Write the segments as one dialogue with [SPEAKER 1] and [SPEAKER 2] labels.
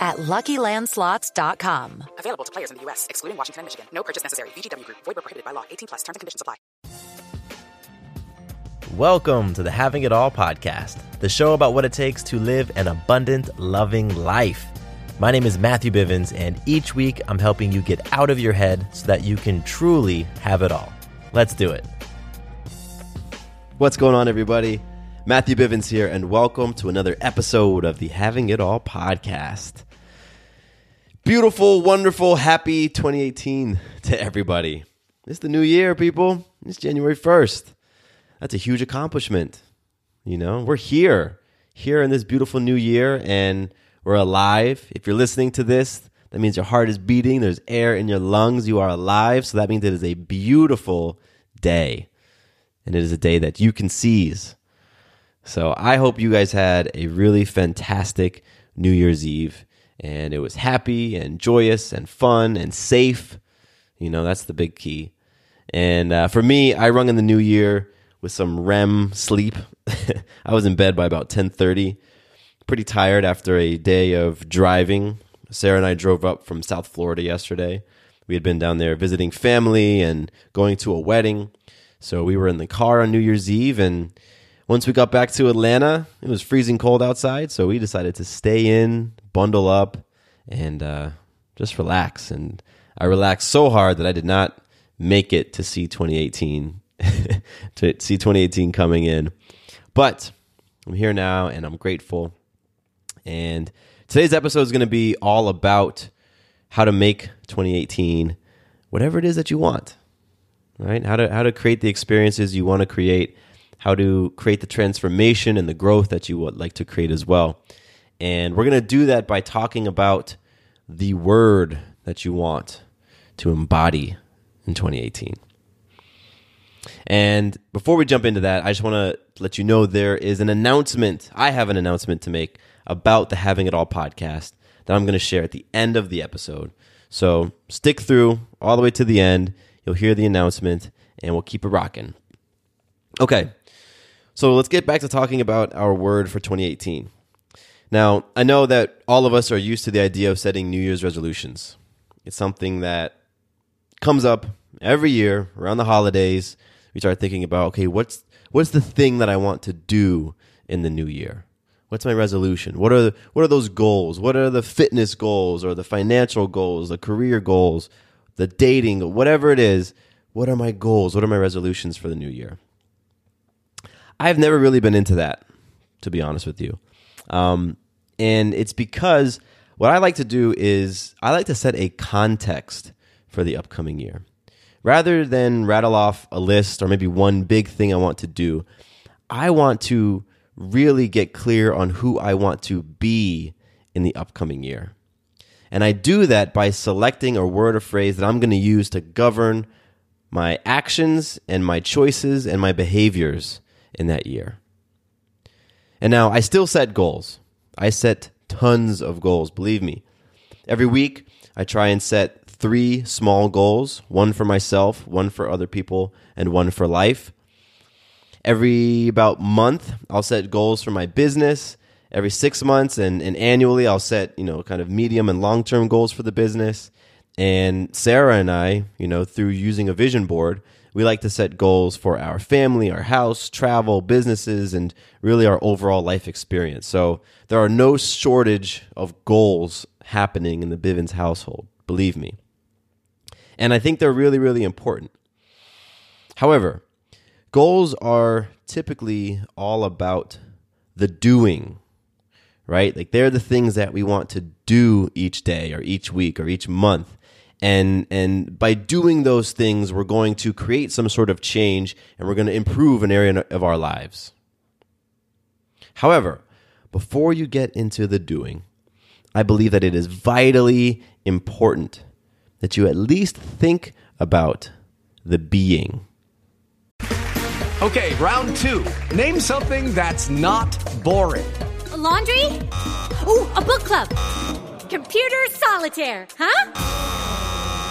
[SPEAKER 1] at LuckyLandSlots.com.
[SPEAKER 2] Available to players in the U.S., excluding Washington and Michigan. No purchase necessary. VGW Group. Void where prohibited by law. 18 plus. Terms and conditions apply.
[SPEAKER 3] Welcome to the Having It All podcast, the show about what it takes to live an abundant, loving life. My name is Matthew Bivens, and each week I'm helping you get out of your head so that you can truly have it all. Let's do it. What's going on, everybody? Matthew Bivens here, and welcome to another episode of the Having It All podcast. Beautiful, wonderful, happy 2018 to everybody. It's the new year, people. It's January 1st. That's a huge accomplishment. You know, we're here, here in this beautiful new year, and we're alive. If you're listening to this, that means your heart is beating, there's air in your lungs, you are alive. So that means it is a beautiful day. And it is a day that you can seize. So I hope you guys had a really fantastic New Year's Eve and it was happy and joyous and fun and safe. You know, that's the big key. And uh, for me, I rung in the new year with some REM sleep. I was in bed by about 10:30, pretty tired after a day of driving. Sarah and I drove up from South Florida yesterday. We had been down there visiting family and going to a wedding. So we were in the car on New Year's Eve and once we got back to Atlanta, it was freezing cold outside, so we decided to stay in, bundle up, and uh, just relax. And I relaxed so hard that I did not make it to see 2018, to see 2018 coming in. But I'm here now, and I'm grateful. And today's episode is going to be all about how to make 2018 whatever it is that you want. Right? How to how to create the experiences you want to create how to create the transformation and the growth that you would like to create as well. And we're going to do that by talking about the word that you want to embody in 2018. And before we jump into that, I just want to let you know there is an announcement. I have an announcement to make about the Having It All podcast that I'm going to share at the end of the episode. So stick through all the way to the end. You'll hear the announcement and we'll keep it rocking. Okay, so let's get back to talking about our word for 2018. Now, I know that all of us are used to the idea of setting New Year's resolutions. It's something that comes up every year around the holidays. We start thinking about, okay, what's what's the thing that I want to do in the new year? What's my resolution? What are the, what are those goals? What are the fitness goals or the financial goals, the career goals, the dating, whatever it is? What are my goals? What are my resolutions for the new year? I've never really been into that, to be honest with you. Um, and it's because what I like to do is I like to set a context for the upcoming year. Rather than rattle off a list or maybe one big thing I want to do, I want to really get clear on who I want to be in the upcoming year. And I do that by selecting a word or phrase that I'm going to use to govern my actions and my choices and my behaviors in that year. And now I still set goals. I set tons of goals, believe me. Every week, I try and set three small goals one for myself, one for other people, and one for life. Every about month, I'll set goals for my business. Every six months and, and annually, I'll set, you know, kind of medium and long term goals for the business. And Sarah and I, you know, through using a vision board, we like to set goals for our family, our house, travel, businesses, and really our overall life experience. So there are no shortage of goals happening in the Bivens household, believe me. And I think they're really, really important. However, goals are typically all about the doing, right? Like they're the things that we want to do each day or each week or each month. And, and by doing those things, we're going to create some sort of change and we're going to improve an area of our lives. However, before you get into the doing, I believe that it is vitally important that you at least think about the being.
[SPEAKER 4] Okay, round two. Name something that's not boring.
[SPEAKER 5] A laundry? Ooh, a book club. Computer solitaire, huh?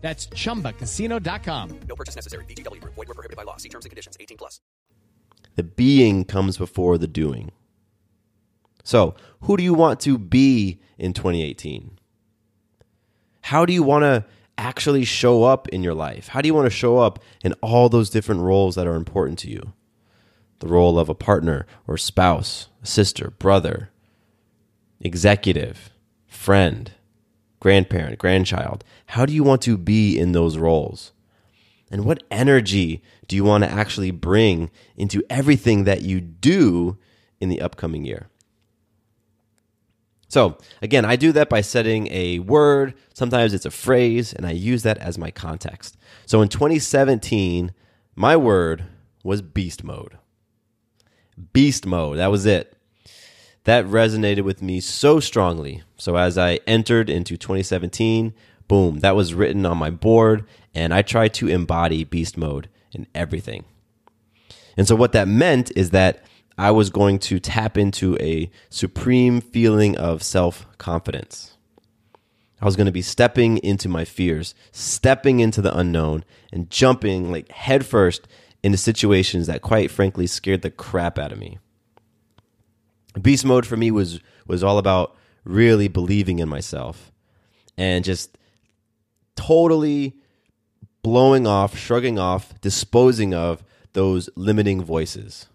[SPEAKER 6] That's chumbacasino.com.
[SPEAKER 2] No purchase necessary. VGW Group. Void were prohibited by law. See terms and conditions. 18 plus.
[SPEAKER 3] The being comes before the doing. So, who do you want to be in 2018? How do you want to actually show up in your life? How do you want to show up in all those different roles that are important to you? The role of a partner or spouse, sister, brother, executive, friend, grandparent, grandchild. How do you want to be in those roles? And what energy do you want to actually bring into everything that you do in the upcoming year? So, again, I do that by setting a word, sometimes it's a phrase, and I use that as my context. So in 2017, my word was beast mode. Beast mode, that was it. That resonated with me so strongly. So as I entered into 2017, boom, that was written on my board, and I tried to embody beast mode in everything. And so what that meant is that I was going to tap into a supreme feeling of self confidence. I was going to be stepping into my fears, stepping into the unknown, and jumping like headfirst into situations that quite frankly scared the crap out of me. Beast mode for me was was all about really believing in myself and just totally blowing off, shrugging off, disposing of those limiting voices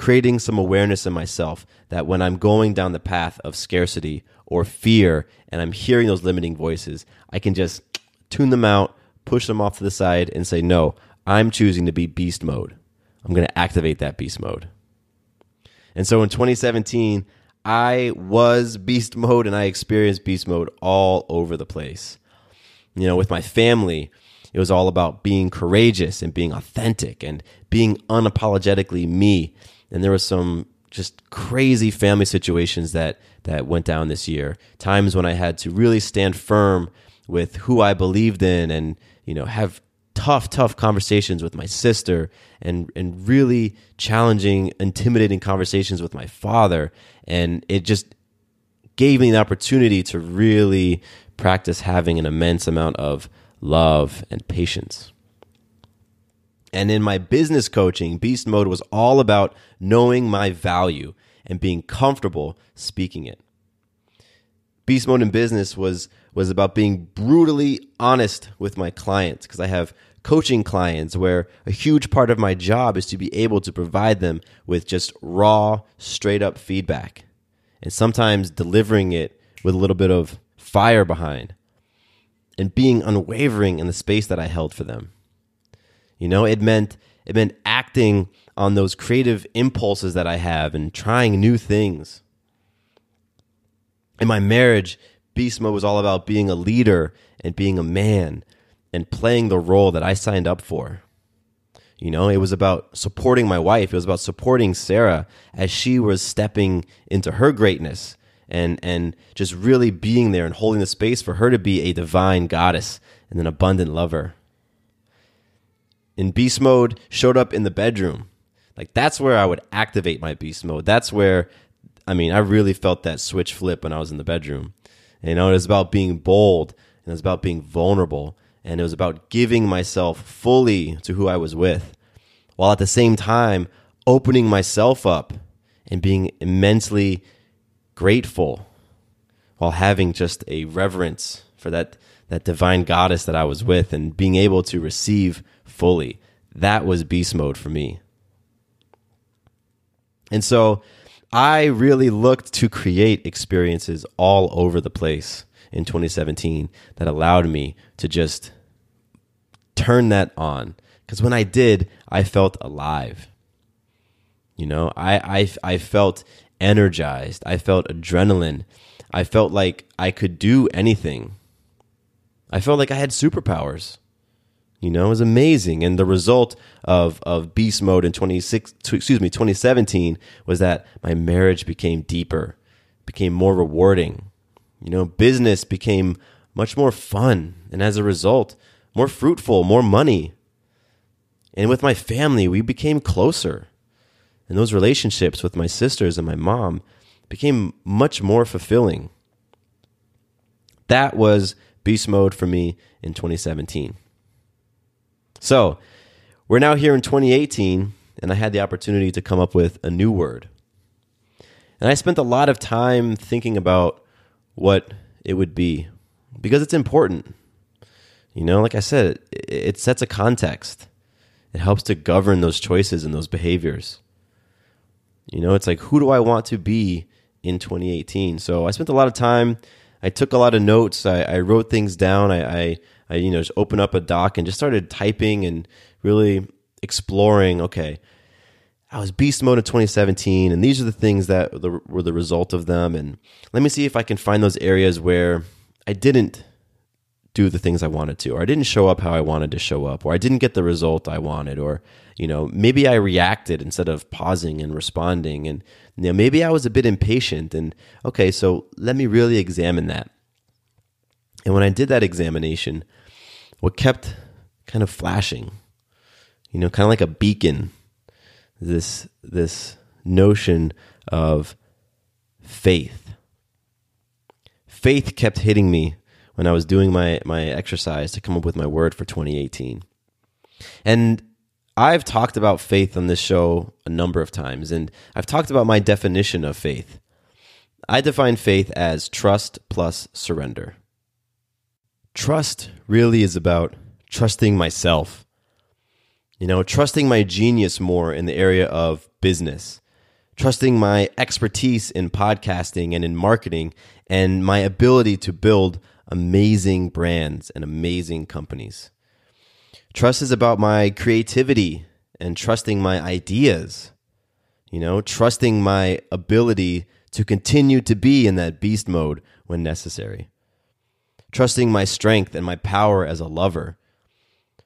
[SPEAKER 3] creating some awareness in myself that when I'm going down the path of scarcity or fear and I'm hearing those limiting voices, I can just tune them out, push them off to the side, and say, no, I'm choosing to be beast mode. I'm going to activate that beast mode. And so in 2017, I was beast mode and I experienced beast mode all over the place. You know, with my family, it was all about being courageous and being authentic and being unapologetically me and there was some just crazy family situations that that went down this year. Times when I had to really stand firm with who I believed in, and you know have tough, tough conversations with my sister, and and really challenging, intimidating conversations with my father, and it just gave me the opportunity to really practice having an immense amount of love and patience. And in my business coaching, Beast Mode was all about knowing my value and being comfortable speaking it. Beast Mode in business was was about being brutally honest with my clients because I have coaching clients where a huge part of my job is to be able to provide them with just raw, straight up feedback and sometimes delivering it with a little bit of fire behind and being unwavering in the space that I held for them. You know, it meant it meant acting on those creative impulses that I have and trying new things. In my marriage, Beast Mode was all about being a leader and being a man and playing the role that I signed up for. You know, it was about supporting my wife. It was about supporting Sarah as she was stepping into her greatness and and just really being there and holding the space for her to be a divine goddess and an abundant lover in beast mode showed up in the bedroom. Like that's where I would activate my beast mode. That's where I mean, I really felt that switch flip when I was in the bedroom. You know, it was about being bold and it was about being vulnerable and it was about giving myself fully to who I was with while at the same time opening myself up and being immensely grateful while having just a reverence for that that divine goddess that I was with and being able to receive fully. That was beast mode for me. And so I really looked to create experiences all over the place in 2017 that allowed me to just turn that on. Because when I did, I felt alive. You know, I, I, I felt energized. I felt adrenaline. I felt like I could do anything. I felt like I had superpowers. You know, it was amazing. And the result of, of beast mode in 26, excuse me, 2017 was that my marriage became deeper, became more rewarding. You know, business became much more fun. And as a result, more fruitful, more money. And with my family, we became closer. And those relationships with my sisters and my mom became much more fulfilling. That was beast mode for me in 2017. So, we're now here in 2018, and I had the opportunity to come up with a new word. And I spent a lot of time thinking about what it would be because it's important. You know, like I said, it, it sets a context. It helps to govern those choices and those behaviors. You know, it's like, who do I want to be in 2018? So I spent a lot of time. I took a lot of notes. I, I wrote things down. I, I, I, you know, just opened up a doc and just started typing and really exploring. Okay, I was beast mode in 2017, and these are the things that were the result of them. And let me see if I can find those areas where I didn't do the things I wanted to, or I didn't show up how I wanted to show up, or I didn't get the result I wanted, or you know maybe I reacted instead of pausing and responding, and you know maybe I was a bit impatient. And okay, so let me really examine that. And when I did that examination, what kept kind of flashing, you know, kind of like a beacon, this this notion of faith. Faith kept hitting me when I was doing my my exercise to come up with my word for 2018. And I've talked about faith on this show a number of times and I've talked about my definition of faith. I define faith as trust plus surrender. Trust really is about trusting myself. You know, trusting my genius more in the area of business, trusting my expertise in podcasting and in marketing, and my ability to build amazing brands and amazing companies. Trust is about my creativity and trusting my ideas, you know, trusting my ability to continue to be in that beast mode when necessary. Trusting my strength and my power as a lover.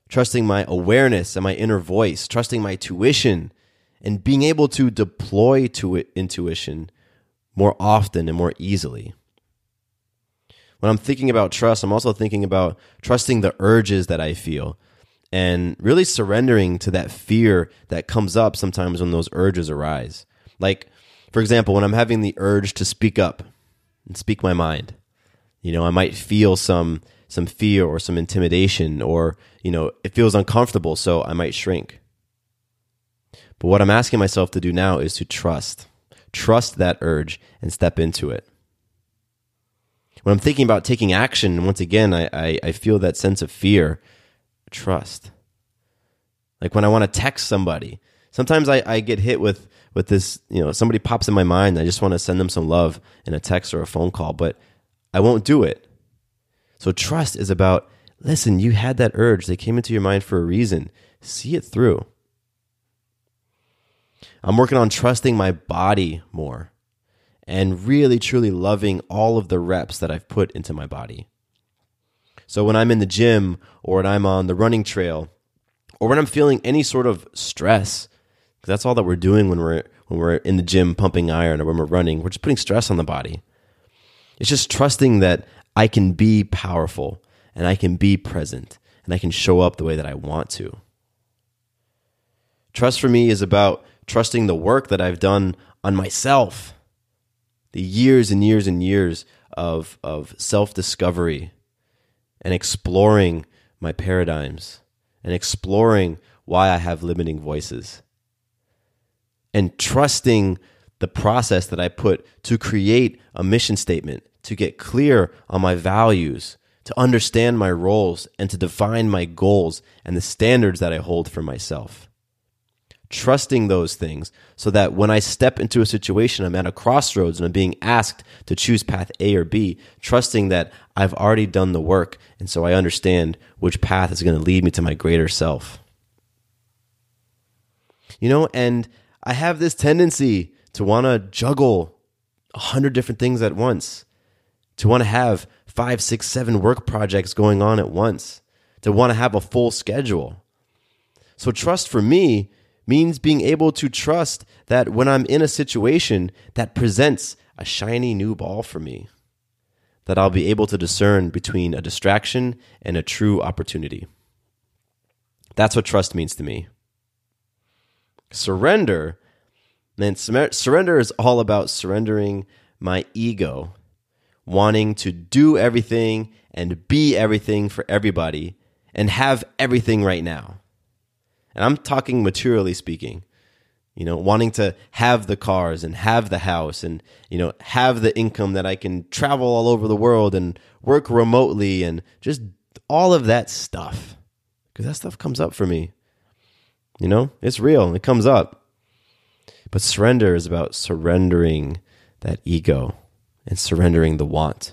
[SPEAKER 3] Trusting my awareness and my inner voice. Trusting my tuition and being able to deploy to intuition more often and more easily when I'm thinking about trust, I'm also thinking about trusting the urges that I feel and really surrendering to that fear that comes up sometimes when those urges arise. Like, for example, when I'm having the urge to speak up and speak my mind, you know, I might feel some some fear or some intimidation or, you know, it feels uncomfortable, so I might shrink. But what I'm asking myself to do now is to trust. Trust that urge and step into it when I'm thinking about taking action, once again, I, I, I feel that sense of fear, trust. Like when I want to text somebody, sometimes I, I get hit with with this, you know, somebody pops in my mind. I just want to send them some love in a text or a phone call, but I won't do it. So trust is about listen, you had that urge. They came into your mind for a reason. See it through. I'm working on trusting my body more and really truly loving all of the reps that I've put into my body. So when I'm in the gym or when I'm on the running trail or when I'm feeling any sort of stress, because that's all that we're doing when we're when we're in the gym pumping iron or when we're running, we're just putting stress on the body. It's just trusting that I can be powerful and I can be present and I can show up the way that I want to. Trust for me is about trusting the work that I've done on myself, the years and years and years of, of self discovery and exploring my paradigms and exploring why I have limiting voices and trusting the process that I put to create a mission statement, to get clear on my values, to understand my roles, and to define my goals and the standards that I hold for myself. Trusting those things so that when I step into a situation, I'm at a crossroads and I'm being asked to choose path A or B, trusting that I've already done the work. And so I understand which path is going to lead me to my greater self. You know, and I have this tendency to want to juggle a hundred different things at once, to want to have five, six, seven work projects going on at once, to want to have a full schedule. So, trust for me means being able to trust that when I'm in a situation that presents a shiny new ball for me, that I'll be able to discern between a distraction and a true opportunity. That's what trust means to me. Surrender, then surrender is all about surrendering my ego, wanting to do everything and be everything for everybody and have everything right now. And I'm talking materially speaking. You know, wanting to have the cars and have the house and, you know, have the income that I can travel all over the world and work remotely and just all of that stuff. Because that stuff comes up for me. You know, it's real, it comes up. But surrender is about surrendering that ego and surrendering the want.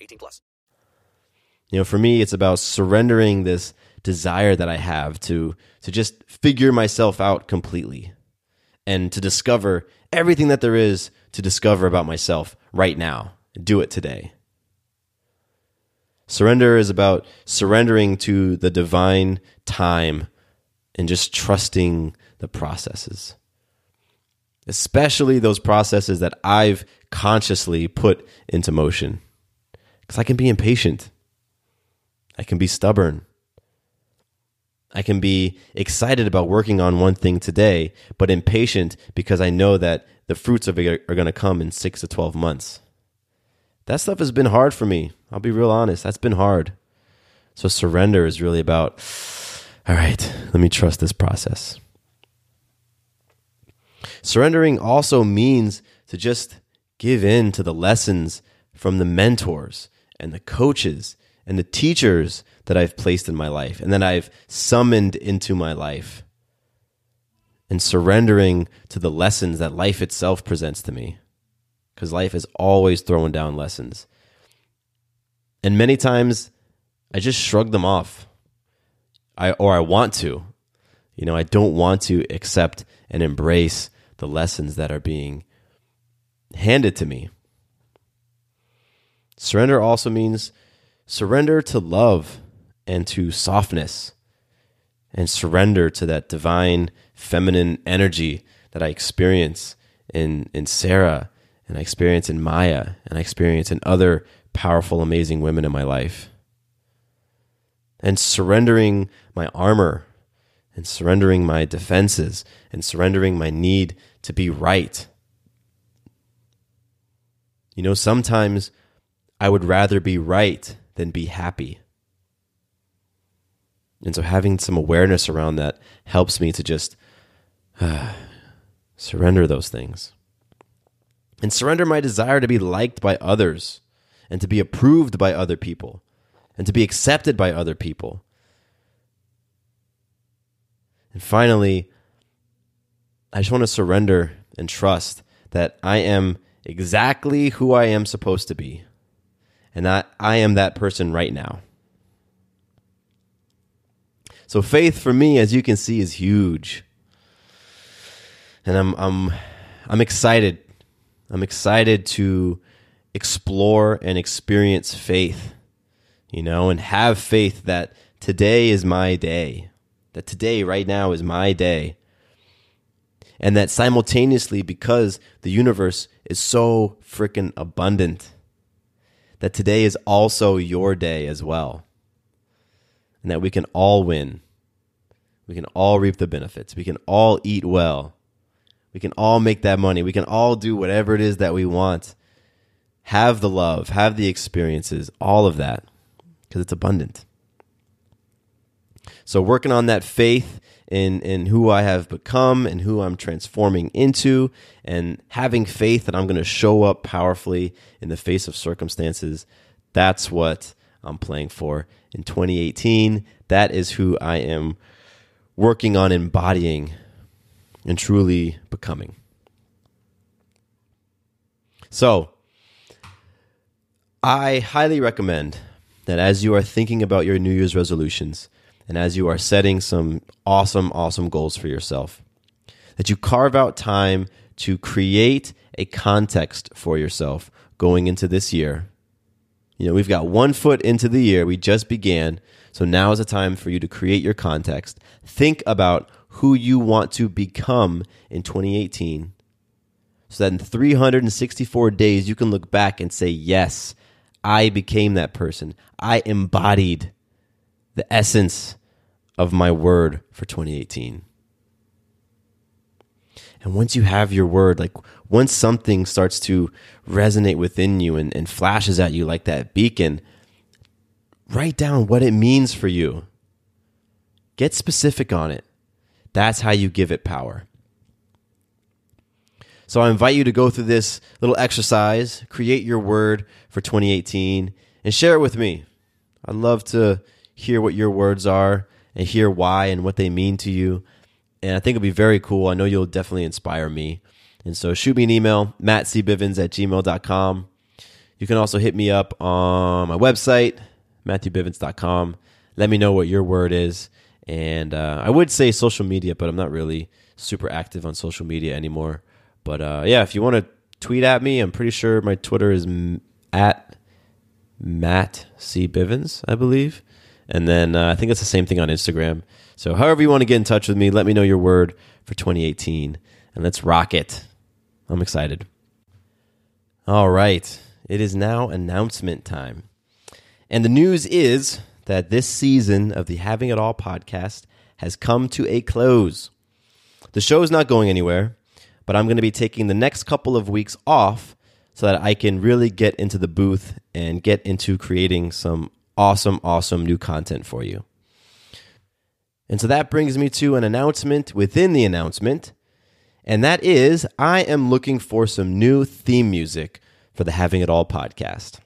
[SPEAKER 2] 18 plus.
[SPEAKER 3] You know, for me, it's about surrendering this desire that I have to to just figure myself out completely and to discover everything that there is to discover about myself right now. Do it today. Surrender is about surrendering to the divine time and just trusting the processes. Especially those processes that I've consciously put into motion. Because I can be impatient. I can be stubborn. I can be excited about working on one thing today, but impatient because I know that the fruits of it are going to come in six to 12 months. That stuff has been hard for me. I'll be real honest. That's been hard. So surrender is really about, all right, let me trust this process. Surrendering also means to just give in to the lessons from the mentors and the coaches and the teachers that I've placed in my life and that I've summoned into my life. And surrendering to the lessons that life itself presents to me. Because life is always throwing down lessons. And many times I just shrug them off. I or I want to. You know, I don't want to accept and embrace the lessons that are being handed to me. Surrender also means surrender to love and to softness and surrender to that divine feminine energy that I experience in in Sarah and I experience in Maya and I experience in other powerful, amazing women in my life. And surrendering my armor and surrendering my defenses and surrendering my need to be right. You know, sometimes I would rather be right than be happy. And so having some awareness around that helps me to just uh, surrender those things and surrender my desire to be liked by others and to be approved by other people and to be accepted by other people. And finally, I just want to surrender and trust that I am exactly who I am supposed to be. And that I am that person right now. So faith for me, as you can see, is huge. And I'm I'm I'm excited. I'm excited to explore and experience faith, you know, and have faith that today is my day. That today, right now, is my day and that simultaneously, because the universe is so freaking abundant, that today is also your day as well. And that we can all win. We can all reap the benefits. We can all eat well. We can all make that money. We can all do whatever it is that we want. Have the love, have the experiences, all of that, because it's abundant. So, working on that faith in in who I have become and who I'm transforming into and having faith that I'm going to show up powerfully in the face of circumstances that's what I'm playing for. In 2018 that is who I am working on embodying and truly becoming. So I highly recommend that as you are thinking about your New Year's resolutions and as you are setting some awesome, awesome goals for yourself, that you carve out time to create a context for yourself going into this year. You know, we've got one foot into the year, we just began. So now is the time for you to create your context. Think about who you want to become in 2018 so that in 364 days you can look back and say, Yes, I became that person. I embodied the essence of my word for 2018. And once you have your word, like once something starts to resonate within you and, and flashes at you like that beacon, write down what it means for you. Get specific on it. That's how you give it power. So I invite you to go through this little exercise, create your word for 2018, and share it with me. I'd love to hear what your words are and hear why and what they mean to you. And I think it'll be very cool. I know you'll definitely inspire me. And so shoot me an email, mattcbivens at gmail.com. You can also hit me up on my website, matthewbivens.com. Let me know what your word is. And uh, I would say social media, but I'm not really super active on social media anymore. But uh, yeah, if you want to tweet at me, I'm pretty sure my Twitter is at Matt C. Bivens, I believe. And then uh, I think it's the same thing on Instagram. So, however you want to get in touch with me, let me know your word for 2018 and let's rock it. I'm excited. All right. It is now announcement time. And the news is that this season of the Having It All podcast has come to a close. The show is not going anywhere, but I'm going to be taking the next couple of weeks off so that I can really get into the booth and get into creating some awesome, awesome new content for you. And so that brings me to an announcement within the announcement. And that is, I am looking for some new theme music for the Having It All podcast.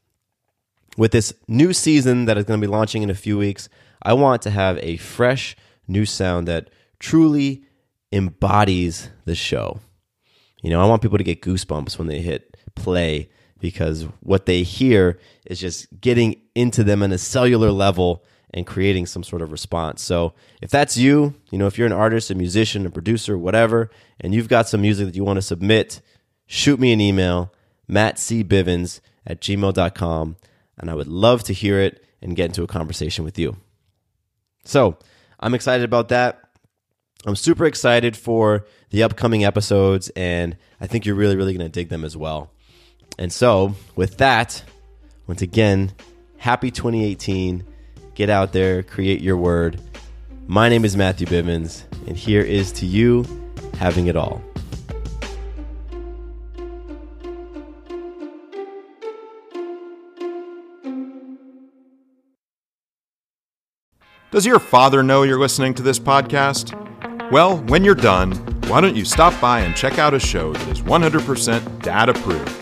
[SPEAKER 3] With this new season that is going to be launching in a few weeks, I want to have a fresh new sound that truly embodies the show. You know, I want people to get goosebumps when they hit play because what they hear is just getting into them on a cellular level and creating some sort of response. So if that's you, you know, if you're an artist, a musician, a producer, whatever, and you've got some music that you want to submit, shoot me an email, mattcbivens at gmail.com, and I would love to hear it and get into a conversation with you. So I'm excited about that. I'm super excited for the upcoming episodes, and I think you're really, really going to dig them as well. And so, with that, once again, happy 2018. Get out there, create your word. My name is Matthew Bivens, and here is to you having it all.
[SPEAKER 7] Does your father know you're listening to this podcast? Well, when you're done, why don't you stop by and check out a show that is 100% dad approved